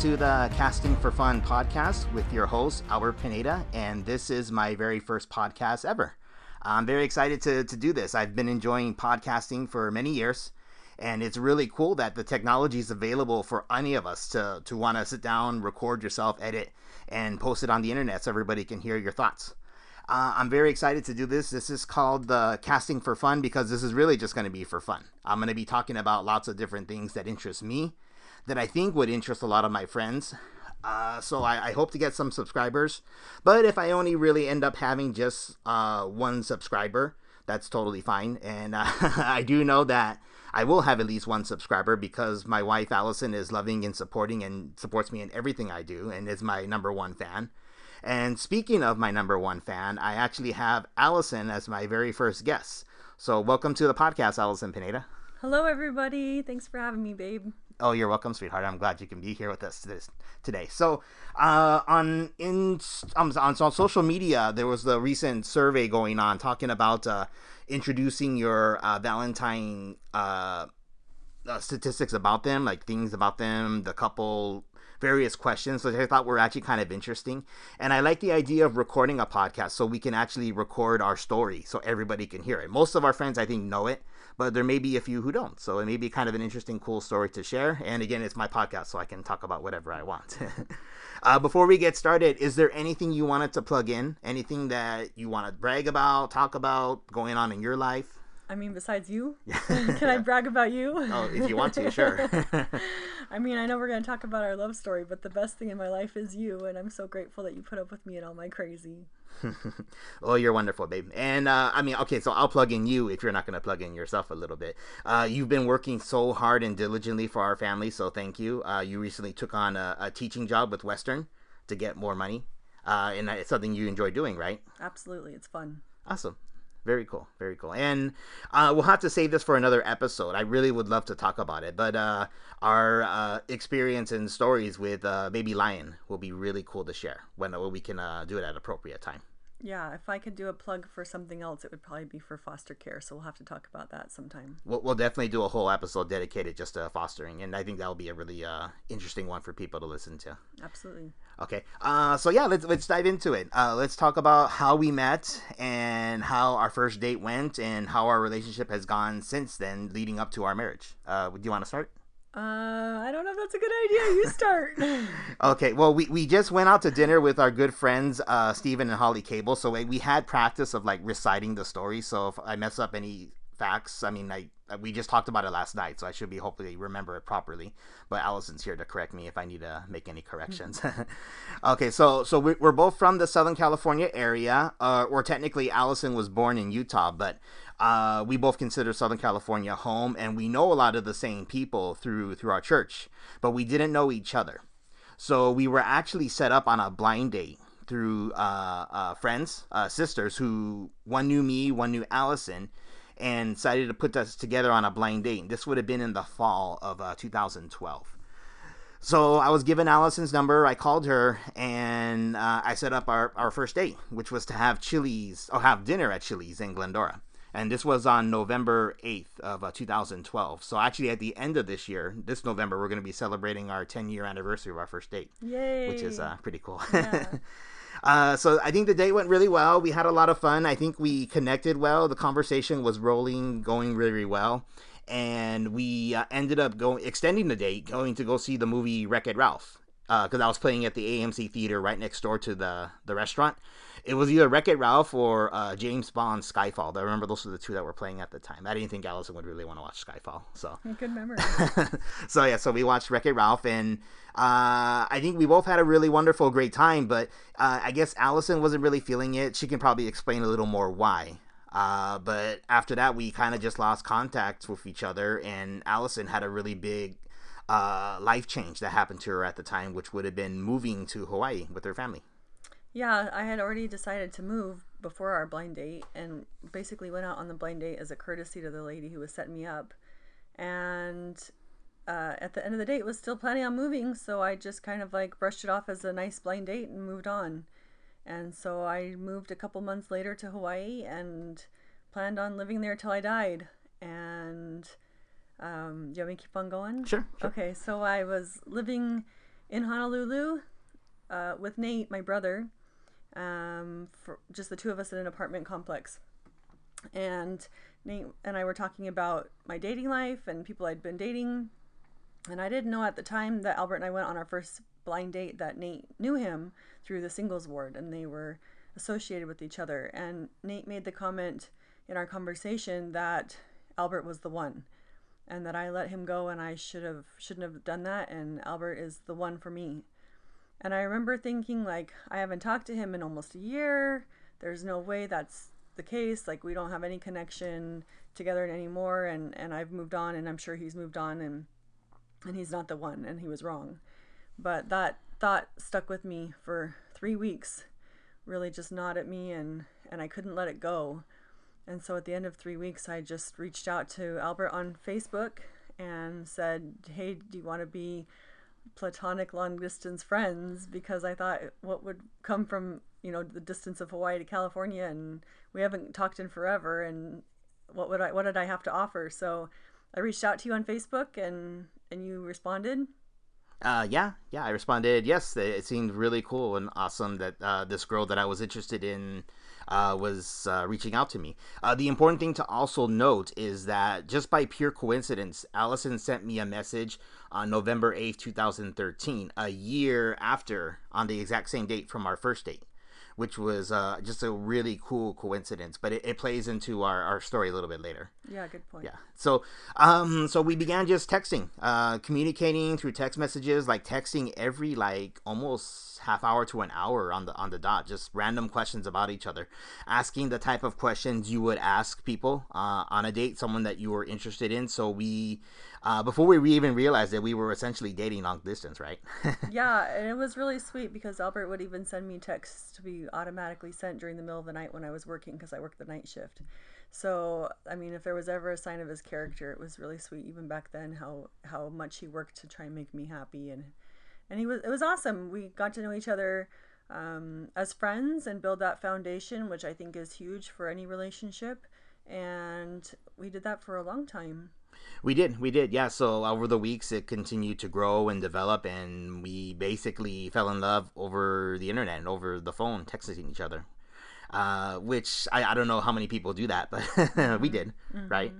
To the Casting for Fun podcast with your host, Albert Pineda, and this is my very first podcast ever. I'm very excited to, to do this. I've been enjoying podcasting for many years, and it's really cool that the technology is available for any of us to, to want to sit down, record yourself, edit, and post it on the internet so everybody can hear your thoughts. Uh, I'm very excited to do this. This is called the Casting for Fun because this is really just going to be for fun. I'm going to be talking about lots of different things that interest me, that I think would interest a lot of my friends. Uh, so I, I, hope to get some subscribers. But if I only really end up having just uh, one subscriber, that's totally fine. And uh, I do know that I will have at least one subscriber because my wife Allison is loving and supporting and supports me in everything I do and is my number one fan. And speaking of my number one fan, I actually have Allison as my very first guest. So welcome to the podcast, Allison Pineda. Hello, everybody. Thanks for having me, babe. Oh, you're welcome, sweetheart. I'm glad you can be here with us this, today. So, uh, on in um, on, on social media, there was the recent survey going on talking about uh, introducing your uh, Valentine uh, uh, statistics about them, like things about them, the couple, various questions, which I thought were actually kind of interesting. And I like the idea of recording a podcast so we can actually record our story so everybody can hear it. Most of our friends, I think, know it, but there may be a few who don't. So it may be kind of an interesting, cool story to share. And again, it's my podcast, so I can talk about whatever I want. uh, before we get started, is there anything you wanted to plug in? Anything that you want to brag about, talk about, going on in your life? I mean, besides you, can I brag about you? Oh, if you want to, sure. I mean, I know we're going to talk about our love story, but the best thing in my life is you, and I'm so grateful that you put up with me and all my crazy. oh, you're wonderful, babe. And uh, I mean, okay, so I'll plug in you if you're not going to plug in yourself a little bit. Uh, you've been working so hard and diligently for our family, so thank you. Uh, you recently took on a, a, teaching job with Western to get more money, uh, and it's something you enjoy doing, right? Absolutely, it's fun. Awesome. Very cool, very cool. And uh, we'll have to save this for another episode. I really would love to talk about it, but uh, our uh, experience and stories with uh, Baby Lion will be really cool to share when, we can uh, do it at appropriate time. Yeah, if I could do a plug for something else, it would probably be for foster care. So we'll have to talk about that sometime. We'll, we'll definitely do a whole episode dedicated just to fostering, and I think that'll be a really uh, interesting one for people to listen to. Absolutely. Okay. Uh, so yeah, let's let's dive into it. Uh, let's talk about how we met and how our first date went, and how our relationship has gone since then, leading up to our marriage. Uh, do you want to start? Uh, I don't know if that's a good idea. You start. okay. Well, we, we just went out to dinner with our good friends, uh, Stephen and Holly Cable. So we, we had practice of like reciting the story. So if I mess up any facts, I mean, I we just talked about it last night, so I should be hopefully remember it properly. But Allison's here to correct me if I need to make any corrections. okay, so so we're both from the Southern California area, uh, or technically Allison was born in Utah, but uh, we both consider Southern California home, and we know a lot of the same people through through our church, but we didn't know each other. So we were actually set up on a blind date through uh, uh, friends, uh, sisters who one knew me, one knew Allison, and decided to put us together on a blind date. This would have been in the fall of uh, 2012. So I was given Allison's number. I called her and uh, I set up our, our first date, which was to have Chili's or have dinner at Chili's in Glendora and this was on November 8th of uh, 2012. So actually, at the end of this year, this November, we're going to be celebrating our 10 year anniversary of our first date, Yay. which is uh, pretty cool. Yeah. uh, so I think the date went really well. We had a lot of fun. I think we connected well. The conversation was rolling, going really, really well. And we uh, ended up going extending the date, going to go see the movie Wreck It Ralph because uh, I was playing at the AMC theater right next door to the the restaurant it was either Wreck It Ralph or uh, James Bond Skyfall. I remember those were the two that were playing at the time. I didn't think Allison would really want to watch Skyfall, so good memory. so yeah, so we watched Wreck It Ralph, and uh, I think we both had a really wonderful, great time. But uh, I guess Allison wasn't really feeling it. She can probably explain a little more why. Uh, but after that, we kind of just lost contact with each other, and Allison had a really big uh, life change that happened to her at the time, which would have been moving to Hawaii with her family. Yeah, I had already decided to move before our blind date and basically went out on the blind date as a courtesy to the lady who was setting me up. And uh, at the end of the date, was still planning on moving, so I just kind of like brushed it off as a nice blind date and moved on. And so I moved a couple months later to Hawaii and planned on living there till I died. And um, do you want me to keep on going? Sure, sure. Okay, so I was living in Honolulu uh, with Nate, my brother, um, for just the two of us in an apartment complex. And Nate and I were talking about my dating life and people I'd been dating. And I didn't know at the time that Albert and I went on our first blind date that Nate knew him through the singles ward and they were associated with each other. And Nate made the comment in our conversation that Albert was the one and that I let him go and I should have shouldn't have done that and Albert is the one for me. And I remember thinking like I haven't talked to him in almost a year. There's no way that's the case. Like we don't have any connection together anymore and and I've moved on and I'm sure he's moved on and and he's not the one and he was wrong. But that thought stuck with me for 3 weeks. Really just gnawed at me and and I couldn't let it go. And so at the end of three weeks, I just reached out to Albert on Facebook and said, Hey, do you want to be platonic long distance friends? Because I thought what would come from, you know, the distance of Hawaii to California and we haven't talked in forever and what would I what did I have to offer? So I reached out to you on Facebook and and you responded. Uh, yeah, yeah, I responded. Yes, it seemed really cool and awesome that uh, this girl that I was interested in uh, was uh, reaching out to me. Uh, the important thing to also note is that just by pure coincidence, Allison sent me a message on November 8th, 2013, a year after, on the exact same date from our first date which was uh, just a really cool coincidence. But it, it, plays into our, our story a little bit later. Yeah, good point. Yeah. So, um, so we began just texting, uh, communicating through text messages, like texting every like almost half hour to an hour on the on the dot, just random questions about each other, asking the type of questions you would ask people uh, on a date, someone that you were interested in. So we uh, before we even realized that we were essentially dating long distance, right? yeah, and it was really sweet because Albert would even send me texts to be automatically sent during the middle of the night when I was working because I worked the night shift. So, I mean, if there was ever a sign of his character, it was really sweet even back then how how much he worked to try and make me happy and and he was it was awesome. We got to know each other um, as friends and build that foundation, which I think is huge for any relationship. And we did that for a long time. We did, we did, yeah. So over the weeks, it continued to grow and develop, and we basically fell in love over the internet and over the phone, texting each other. Uh, which I, I don't know how many people do that, but we did, mm-hmm. right?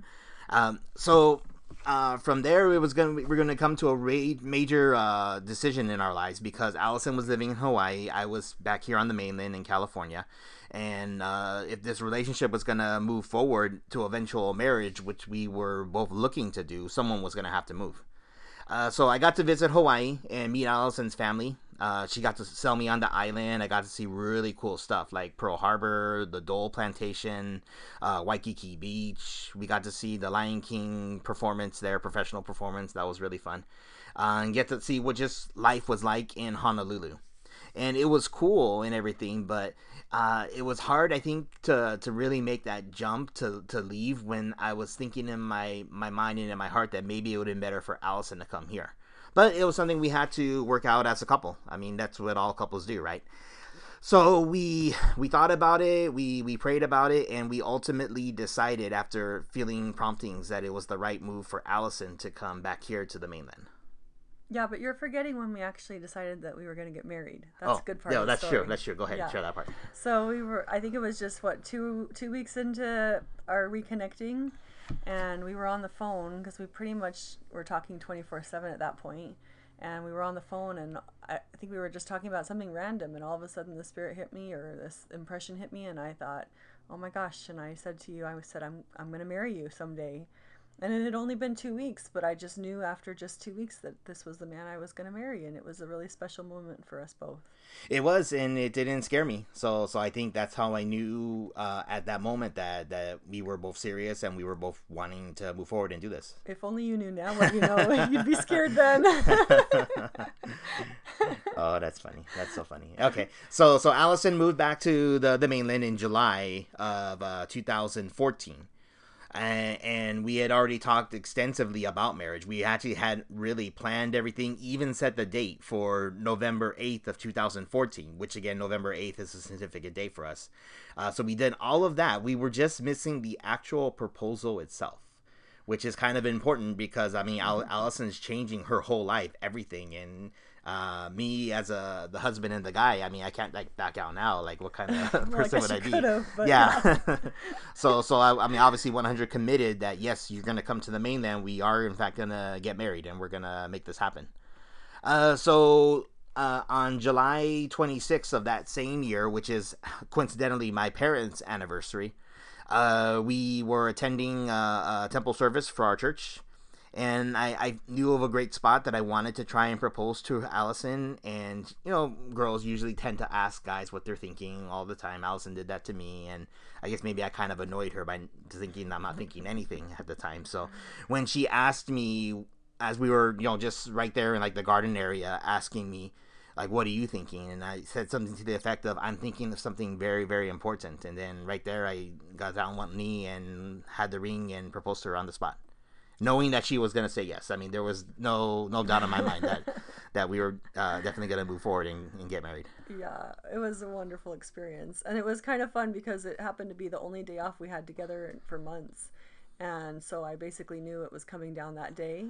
Um, so uh, from there, it was gonna we're gonna come to a ra- major uh, decision in our lives because Allison was living in Hawaii, I was back here on the mainland in California, and uh, if this relationship was gonna move forward to eventual marriage, which we were both looking to do, someone was gonna have to move. Uh, so I got to visit Hawaii and meet Allison's family. Uh, she got to sell me on the island. I got to see really cool stuff like Pearl Harbor, the Dole Plantation, uh, Waikiki Beach. We got to see the Lion King performance there, professional performance. That was really fun. Uh, and get to see what just life was like in Honolulu. And it was cool and everything, but uh, it was hard, I think, to to really make that jump to to leave when I was thinking in my my mind and in my heart that maybe it would have been better for Allison to come here. But it was something we had to work out as a couple. I mean, that's what all couples do, right? So we we thought about it, we we prayed about it, and we ultimately decided after feeling promptings that it was the right move for Allison to come back here to the mainland. Yeah, but you're forgetting when we actually decided that we were going to get married. That's oh, a good part. Yeah, that's true. That's true. Go ahead, yeah. share that part. So we were. I think it was just what two two weeks into our reconnecting, and we were on the phone because we pretty much were talking 24 7 at that point and we were on the phone and I, think we were just talking about something random and all of a sudden the spirit hit me or this impression hit me and i thought oh my gosh and i said to you i said i'm, I'm going to marry you someday and it had only been two weeks, but I just knew after just two weeks that this was the man I was going to marry, and it was a really special moment for us both. It was, and it didn't scare me. So, so I think that's how I knew uh, at that moment that that we were both serious and we were both wanting to move forward and do this. If only you knew now what you know, you'd be scared then. oh, that's funny. That's so funny. Okay, so so Allison moved back to the the mainland in July of uh, 2014 and we had already talked extensively about marriage. We actually had really planned everything, even set the date for November 8th of 2014, which again, November 8th is a significant date for us. Uh, so we did all of that. We were just missing the actual proposal itself which is kind of important because I mean, Al- Allison's changing her whole life, everything, and uh, me as a the husband and the guy. I mean, I can't like back out now. Like, what kind of Well, I person guess would I be? yeah. so, so I, I mean, obviously, 100 committed that yes, you're gonna come to the mainland. We are in fact gonna get married, and we're gonna make this happen. Uh, so uh, on July 26th of that same year, which is coincidentally my parents' anniversary, uh, we were attending uh, a temple service for our church. And I, I knew of a great spot that I wanted to try and propose to Allison. And, you know, girls usually tend to ask guys what they're thinking all the time. Allison did that to me. And I guess maybe I kind of annoyed her by thinking I'm not thinking anything at the time. So when she asked me, as we were, you know, just right there in like the garden area, asking me, like, what are you thinking? And I said something to the effect of, I'm thinking of something very, very important. And then right there, I got down on one knee and had the ring and proposed to her on the spot, knowing that she was going to say yes. I mean, there was no no doubt in my mind that that we were uh, definitely going to move forward and, and get married. Yeah, it was a wonderful experience. And it was kind of fun because it happened to be the only day off we had together for months. And so I basically knew it was coming down that day.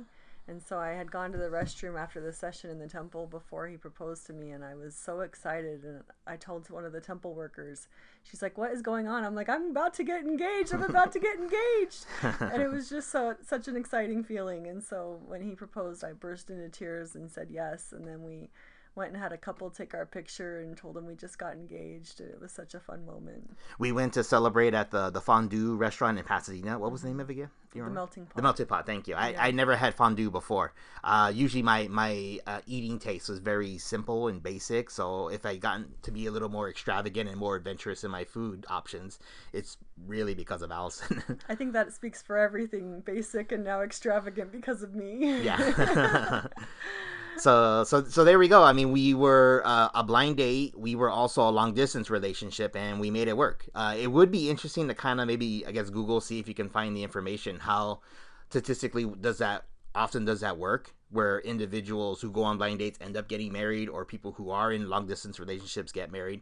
And so I had gone to the restroom after the session in the temple before he proposed to me, and I was so excited. And I told one of the temple workers, she's like, "What is going on?" I'm like, "I'm about to get engaged. I'm about to get engaged." and it was just so such an exciting feeling. And so when he proposed, I burst into tears and said yes. And then we went and had a couple take our picture and told them we just got engaged. It was such a fun moment. We went to celebrate at the the fondue restaurant in Pasadena. What was the name of it again? The remember? melting pot. The melted pot. Thank you. I, Yeah. I never had fondue before. Uh, usually my my uh, eating taste was very simple and basic. So if I gotten to be a little more extravagant and more adventurous in my food options, it's really because of Allison. I think that speaks for everything basic and now extravagant because of me. yeah. so so so there we go. I mean, we were uh, a blind date. We were also a long distance relationship, and we made it work. Uh, it would be interesting to kind of maybe I guess Google see if you can find the information how statistically does that often does that work where individuals who go on blind dates end up getting married or people who are in long distance relationships get married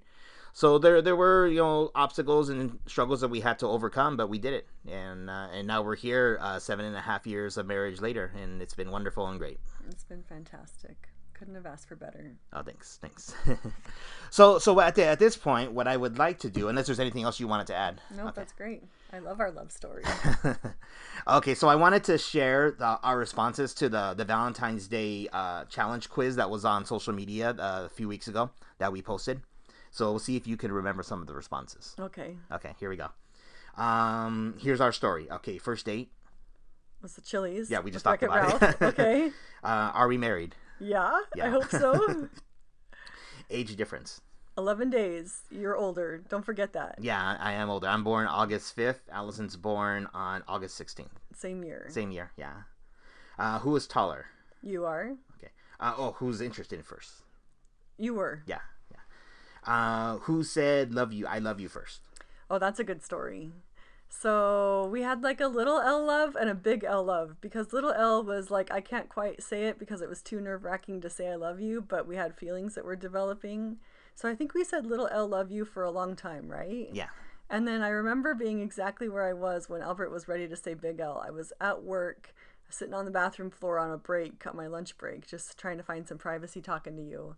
so there there were you know obstacles and struggles that we had to overcome but we did it and uh, and now we're here uh, seven and a half years of marriage later and it's been wonderful and great It's been fantastic. Couldn't have asked for better. oh thanks thanks so so at, the, at this point what i would like to do unless there's anything else you wanted to add No, Okay. that's great. I love our love story. okay, so I wanted to share the, our responses to the the Valentine's Day uh, challenge quiz that was on social media uh, a few weeks ago that we posted. So we'll see if you can remember some of the responses. Okay. Okay, here we go. Um, here's our story. Okay, first date. Was the Chili's? Yeah, we just talked about it. Okay. Uh, are we married? Yeah, Yeah. I hope so. Age difference. 11 days. You're older. Don't forget that. Yeah, I am older. I'm born August 5th. Allison's born on August 16th. Same year. Same year. Yeah. Uh, who is taller? You are. Okay. Uh, oh, who's interested first? You were. Yeah. Uh, who said love you? I love you first. Oh, that's a good story. So we had like a little L love and a big L love because little L was like, I can't quite say it because it was too nerve wracking to say I love you, but we had feelings that were developing. So I think we said little L love you for a long time, right? Yeah. And then I remember being exactly where I was when Albert was ready to say Big L. I was at work, sitting on the bathroom floor on a break, cut my lunch break, just trying to find some privacy talking to you.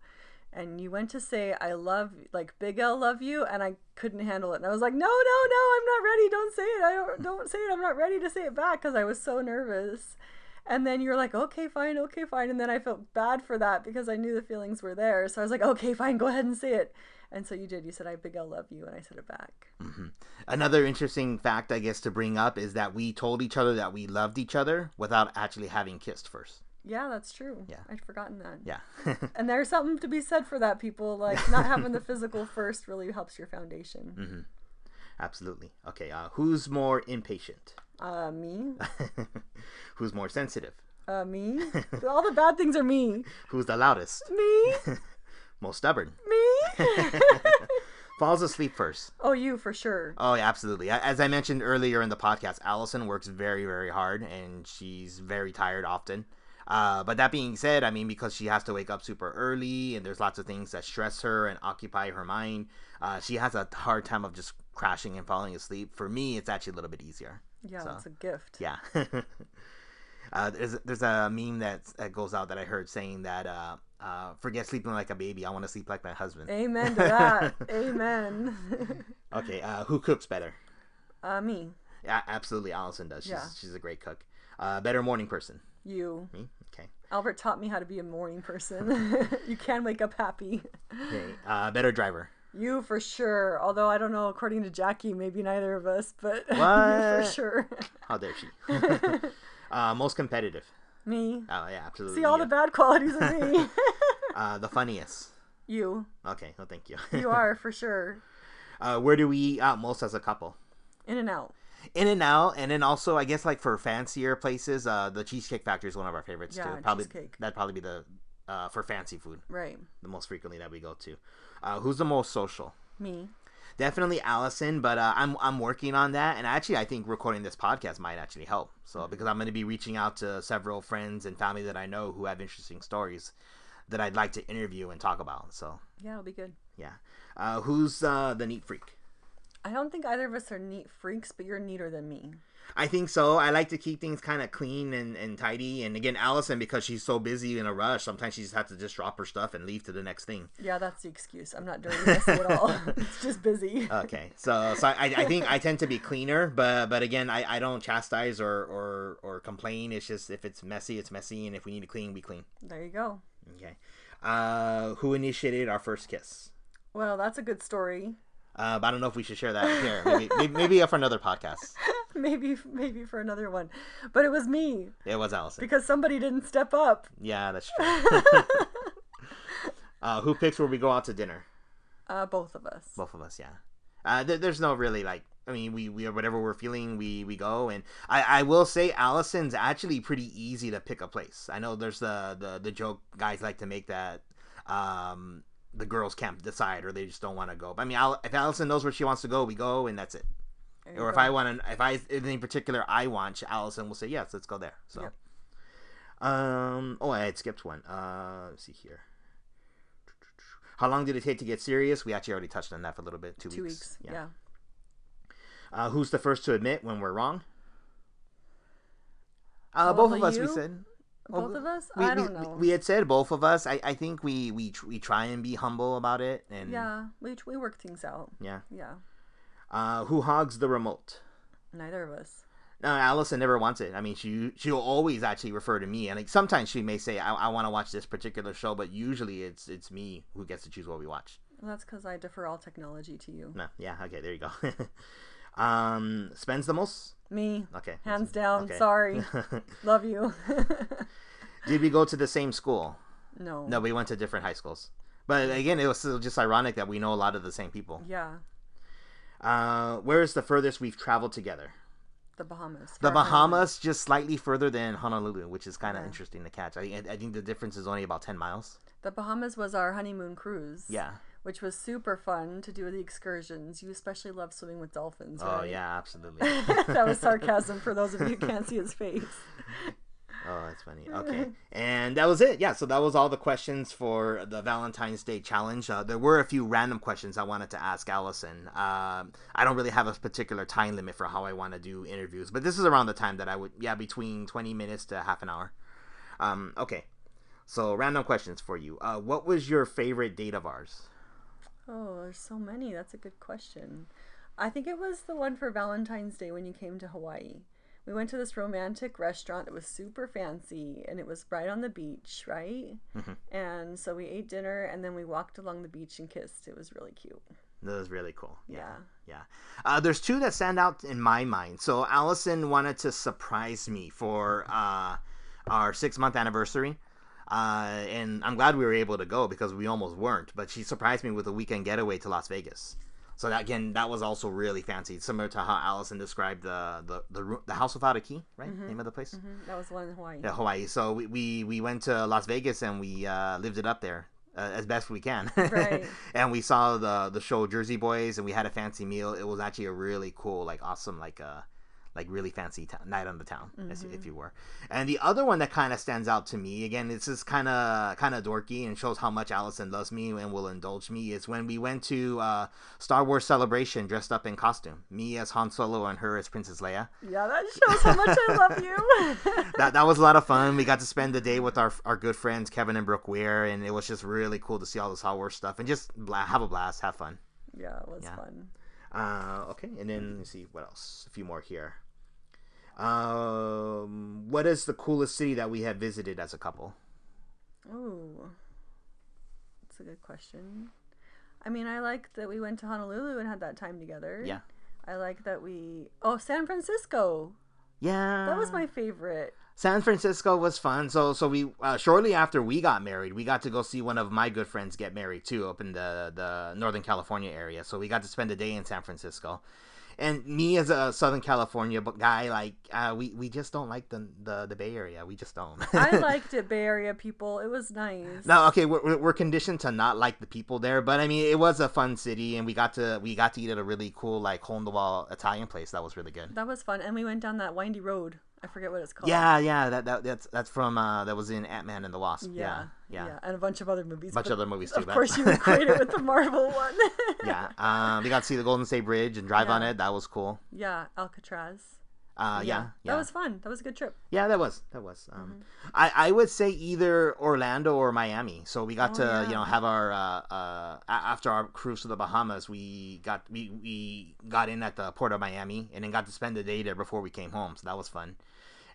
And you went to say, I love, like, Big L love you, and I couldn't handle it. And I was like, no, no, no, I'm not ready. Don't say it. I don't, don't say it. I'm not ready to say it back because I was so nervous. And then you were like, okay, fine, okay, fine. And then I felt bad for that because I knew the feelings were there. So I was like, okay, fine, go ahead and say it. And so you did. You said, I big L love you. And I said it back. Mm-hmm. Another interesting fact, I guess, to bring up is that we told each other that we loved each other without actually having kissed first. Yeah, that's true. Yeah. I'd forgotten that. Yeah. And there's something to be said for that, people. Like, not having the physical first really helps your foundation. Absolutely. Okay. Uh, who's more impatient? Uh, me? who's more sensitive? Uh, me? All the bad things are me. Who's the loudest? Me? Most stubborn? Me? Falls asleep first. oh, you for sure. Oh, yeah, absolutely. As I mentioned earlier in the podcast, Allison works very, very hard and she's very tired often. Uh, but that being said, I mean, because she has to wake up super early and there's lots of things that stress her and occupy her mind, uh, she has a hard time of just crashing and falling asleep. For me, it's actually a little bit easier. Yeah, So, it's a gift. Yeah. uh, there's there's a meme that that goes out that I heard saying that uh, uh, forget sleeping like a baby. I want to sleep like my husband. Amen to that. Amen. Okay. Uh, who cooks better? uh, me, Yeah, absolutely. Allison does. She's Yeah. she's a great cook. Uh, better morning person. You. Me. Okay. Albert taught me how to be a morning person. you can wake up happy. Okay. Uh, better driver. You for sure. Although I don't know, according to Jackie, maybe neither of us, but you for sure. How dare she? uh, most competitive. me. Oh yeah, absolutely. See all the bad qualities of me. uh, the funniest. you. Okay. Well, thank you. You are for sure. uh, where do we eat out most as a couple? In and out. In and out, and then also I guess like for fancier places, uh, the Cheesecake Factory is one of our favorites Yeah, too. Probably cheesecake. that'd probably be the uh, for fancy food Right. the most frequently that we go to. Uh, who's the most social? Me. Definitely Allison, but uh, I'm I'm working on that, and actually I think recording this podcast might actually help. So because I'm going to be reaching out to several friends and family that I know who have interesting stories that I'd like to interview and talk about. So Yeah, it'll be good. yeah, uh, who's uh, the neat freak? I don't think either of us are neat freaks, but you're neater than me. I think so. I like to keep things kind of clean and, and tidy. And again, Allison, because she's so busy in a rush, sometimes she just has to just drop her stuff and leave to the next thing. Yeah, that's the excuse. I'm not dirty at all. it's just busy. Okay, so so I, I think I tend to be cleaner, but but again, I, I don't chastise or, or or complain. It's just if it's messy, it's messy, and if we need to clean, we clean. There you go. Okay. Uh, who initiated our first kiss? Well, that's a good story. Uh, but I don't know if we should share that here. Maybe maybe, maybe for another podcast. maybe maybe for another one. But it was me It was Allison. because somebody didn't step up. Yeah, that's true. uh, who picks where we go out to dinner? Uh, both of us. Both of us, yeah. Uh, there, there's no really like. I mean, we, we whatever we're feeling, we we go. And I, I will say, Allison's actually pretty easy to pick a place. I know there's the the, the joke guys like to make that um, the girls can't decide or they just don't want to go. But I mean, Al- if Allison knows where she wants to go, we go, and that's it. You Or if go. I want to, if I in particular I want, Allison will say yes, let's go there. So, Yep. um, oh, I had skipped one. Uh, let's see here. How long did it take to get serious? We actually already touched on that for a little bit. Two, two weeks. weeks. Yeah. Uh, who's the first to admit when we're wrong? Uh, both of us. We said. Both of us? We, I don't know. We had said both of us. I, I think we, we tr- we try and be humble about it. And yeah, we we work things out. yeah. Yeah. Uh, who hogs the remote? Neither of us. No, Allison never wants it. I mean, she she'll always actually refer to me, and like sometimes she may say, "I, I want to watch this particular show," but usually it's it's me who gets to choose what we watch. Well, that's because I defer all technology to you. No, yeah, okay, there you go. um, spends the most. Me, Okay, hands down. okay. Sorry. Love you. Did we go to the same school? no. No, we went to different high schools. But again, it was just ironic that we know a lot of the same people. Yeah. Uh, where is the furthest we've traveled together? The Bahamas. The Island. Bahamas, just slightly further than Honolulu, which is kind of Yeah. interesting to catch. I, I think the difference is only about ten miles. The Bahamas was our honeymoon cruise. Yeah. Which was super fun to do the excursions. You especially love swimming with dolphins. Oh right? yeah, absolutely. that was sarcasm for those of you who can't see his face. Oh, that's funny. Okay, and that was it. Yeah, so that was all the questions for the Valentine's Day challenge. Uh, there were a few random questions I wanted to ask Allison. Um, I don't really have a particular time limit for how I want to do interviews, but this is around the time that I would, yeah, between twenty minutes to half an hour. Um, okay, so random questions for you. Uh, what was your favorite date of ours? Oh, there's so many. That's a good question. I think it was the one for Valentine's Day when you came to Hawaii. We went to this romantic restaurant. It was super fancy and it was right on the beach, right? And so we ate dinner and then we walked along the beach and kissed. It was really cute. That was really cool. Yeah. Yeah. Yeah. Uh, there's two that stand out in my mind. So Allison wanted to surprise me for uh, our six month anniversary. Uh, and I'm glad we were able to go because we almost weren't. But she surprised me with a weekend getaway to Las Vegas. So that, again, that was also really fancy, similar to how Allison described the the the, the house without a key, right? Name of the place. Mhm, That was one in Hawaii. Yeah, Hawaii. So we, we, we went to Las Vegas and we uh, lived it up there uh, as best we can. Right. and we saw the the show Jersey Boys and we had a fancy meal. It was actually a really cool, like awesome, like uh like really fancy town, night on the town, as, if you were. And the other one that kind of stands out to me, again, this is kind of kind of dorky and shows how much Allison loves me and will indulge me, is when we went to uh, Star Wars Celebration dressed up in costume. Me as Han Solo and her as Princess Leia. Yeah, that shows how much I love you. That that was a lot of fun. We got to spend the day with our our good friends Kevin and Brooke Weir, and it was just really cool to see all the Star Wars stuff and just bla- have a blast, have fun. yeah, it was Yeah. fun. Uh, okay, and then let's see what else. A few more here. Um, what is the coolest city that we have visited as a couple? Oh, that's a good question. I mean, I like that we went to Honolulu and had that time together. Yeah. I like that we. Oh, San Francisco. Yeah, That was my favorite. San Francisco was fun. So so we uh, shortly after we got married, we got to go see one of my good friends get married too, up in the the Northern California area. So we got to spend a day in San Francisco. And me as a Southern California guy, like uh, we we just don't like the the, the Bay Area. We just don't. I liked it, Bay Area people. It was nice. No, okay, we're, we're- conditioned to not like the people there, but I mean, it was a fun city, and we got to we got to eat at a really cool like hole in the wall Italian place that was really good. That was fun, and we went down that windy road. I forget what it's called. Yeah, yeah, that, that that's that's from uh that was in Ant Man and the Wasp. Yeah, yeah, yeah, and a bunch of other movies. A bunch of other movies too. Of course, you equate it with the Marvel one. yeah, um, we got to see the Golden State Bridge and drive on it. That was cool. yeah, Alcatraz. Uh, yeah, yeah, that was fun. That was a good trip. yeah, that was that was. Um, Mm-hmm. I I would say either Orlando or Miami. So we got Oh, to you know have our uh, uh after our cruise to the Bahamas, we got we we got in at the port of Miami and then got to spend the day there before we came home. So that was fun.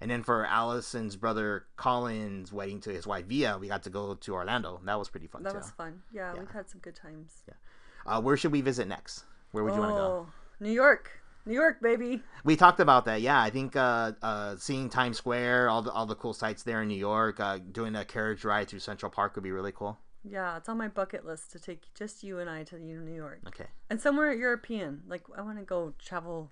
And then for Allison's brother Colin's wedding to his wife Via, we got to go to Orlando. That was pretty fun That too. was fun. Yeah, Yeah. we've had some good times. Uh, where should we visit next? Where would you want to go? Oh, New York, New York, baby. We talked about that. Yeah, I think uh, uh, seeing Times Square, all the all the cool sites there in New York, uh, doing a carriage ride through Central Park would be really cool. Yeah, it's on my bucket list to take just you and I to New York Okay. and somewhere European. Like I want to go travel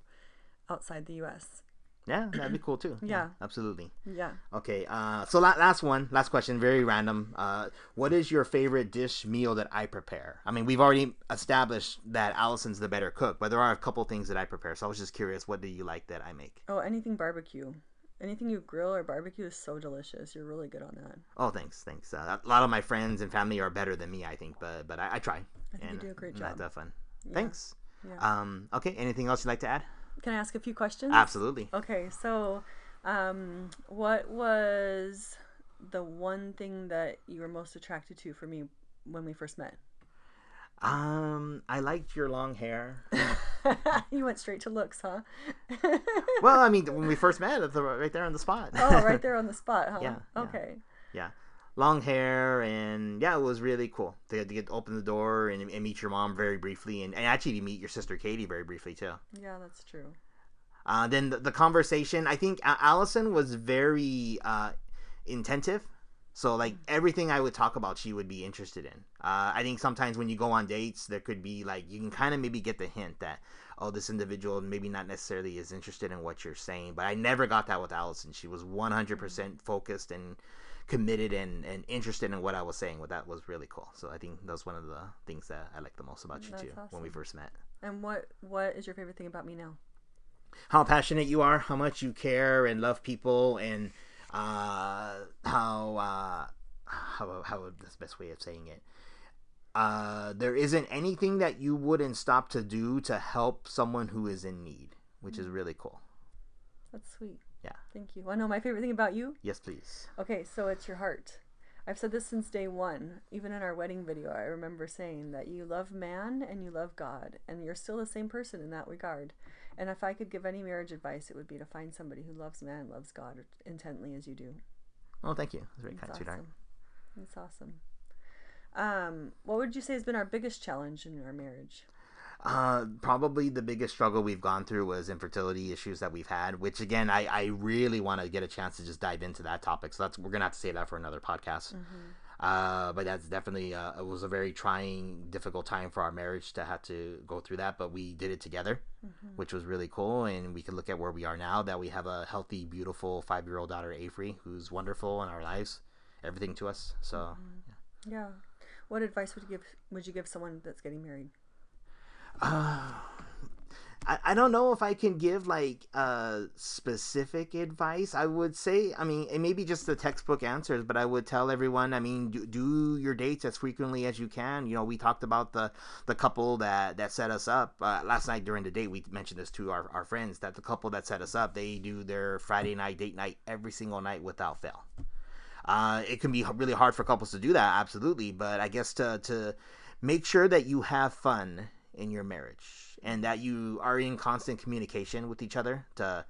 outside the U.S. Yeah, that'd be cool too. Yeah. absolutely. Yeah. Okay, uh, so la- last one, last question, very random. Uh, what is your favorite dish meal that I prepare? I mean, we've already established that Allison's the better cook, but there are a couple things that I prepare. So I was just curious, what do you like that I make? Oh, anything barbecue. Anything you grill or barbecue is so delicious. You're really good on that. Oh, thanks, thanks. Uh, a lot of my friends and family are better than me, I think, but but I, I try. I think you do a great job. That's fun. Thanks. Yeah. Um, okay, anything else you'd like to add? Can I ask a few questions? Absolutely. Okay, so um, what was the one thing that you were most attracted to for me when we first met? Um, I liked your long hair. you went straight to looks, huh? well, I mean, when we first met, right there on the spot. oh, right there on the spot, huh? Yeah, yeah. Okay. yeah, long hair, and yeah, it was really cool to get to get open the door and, and meet your mom very briefly, and, and actually to meet your sister Katie very briefly too. Yeah, that's true. Uh, then the, the conversation, I think Allison was very uh, intentive. So like everything I would talk about, she would be interested in. Uh, I think sometimes when you go on dates, there could be like you can kind of maybe get the hint that oh, this individual maybe not necessarily is interested in what you're saying. But I never got that with Allison. She was 100% focused and committed and, and interested in what I was saying. Well, that was really cool. So I think that was one of the things that I like the most about you That's too when we first met. And what what is your favorite thing about me now? how passionate you are, how much you care and love people, and uh, how uh, how how that's the best way of saying it. Uh, there isn't anything that you wouldn't stop to do to help someone who is in need, which is really cool. That's sweet. Yeah. Thank you. I know my favorite thing about you? Yes, please. Okay, so it's your heart. I've said this since day one. Even in our wedding video, I remember saying that you love man and you love God, and you're still the same person in that regard. And if I could give any marriage advice, it would be to find somebody who loves man, loves God intently as you do. Oh, thank you. That's very That's kind, sweetheart. awesome. That's awesome. Um, what would you say has been our biggest challenge in our marriage? Uh, probably the biggest struggle we've gone through was infertility issues that we've had, which again, I, I really want to get a chance to just dive into that topic. So that's we're gonna have to save that for another podcast. Uh, but that's definitely uh, it was a very trying, difficult time for our marriage to have to go through that. But we did it together, which was really cool, and we can look at where we are now. That we have a healthy, beautiful five-year-old daughter, Avery, who's wonderful in our lives, everything to us. So. Yeah. What advice would you give would you give someone that's getting married? I, I don't know if I can give like uh specific advice. I would say, I mean, it may be just the textbook answers, but I would tell everyone, I mean, do, do your dates as frequently as you can. You know, we talked about the the couple that that set us up uh, last night during the date. We mentioned this to our, our friends that the couple that set us up, they do their Friday night date night every single night without fail. Uh, it can be really hard for couples to do that, absolutely, but I guess to to make sure that you have fun in your marriage and that you are in constant communication with each other to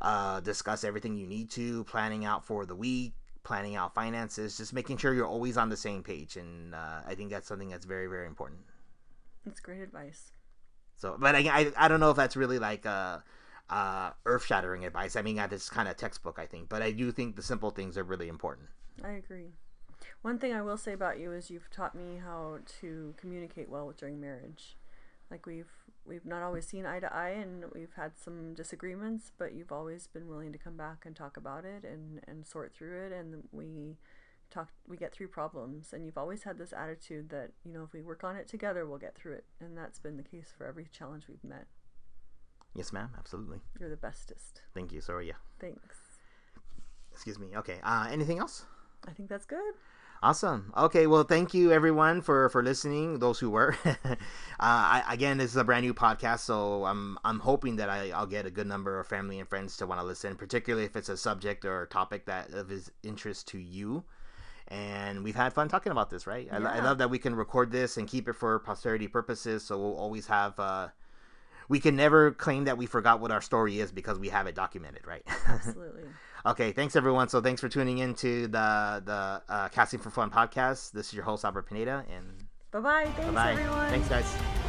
uh, discuss everything you need to, planning out for the week, planning out finances, just making sure you're always on the same page. And uh, I think that's something that's very, very important. That's great advice. So, but I, I, I don't know if that's really like uh, uh, earth shattering advice. I mean, that's kind of textbook, I think. But I do think the simple things are really important. I agree. One thing I will say about you is you've taught me how to communicate well during marriage. Like we've we've not always seen eye to eye and we've had some disagreements, but you've always been willing to come back and talk about it and and sort through it and we talk we get through problems and you've always had this attitude that, you know, if we work on it together, we'll get through it. And that's been the case for every challenge we've met. Yes, ma'am. Absolutely. You're the bestest. Thank you. So are you. Thanks. Excuse me. Okay. Uh, anything else? I think that's good. Awesome. Okay. Well, thank you everyone for for listening. Those who were. uh, I, again, this is a brand new podcast, so I'm I'm hoping that I, I'll get a good number of family and friends to want to listen, particularly if it's a subject or a topic that of is interest to you. And we've had fun talking about this, right? Yeah. I, I love that we can record this and keep it for posterity purposes, so we'll always have. Uh, we can never claim that we forgot what our story is because we have it documented, right? Absolutely. Okay, thanks everyone. So thanks for tuning in to the the uh, Casting for Fun podcast. This is your host Albert Pineda, and bye bye. Thanks bye-bye. everyone. Thanks guys.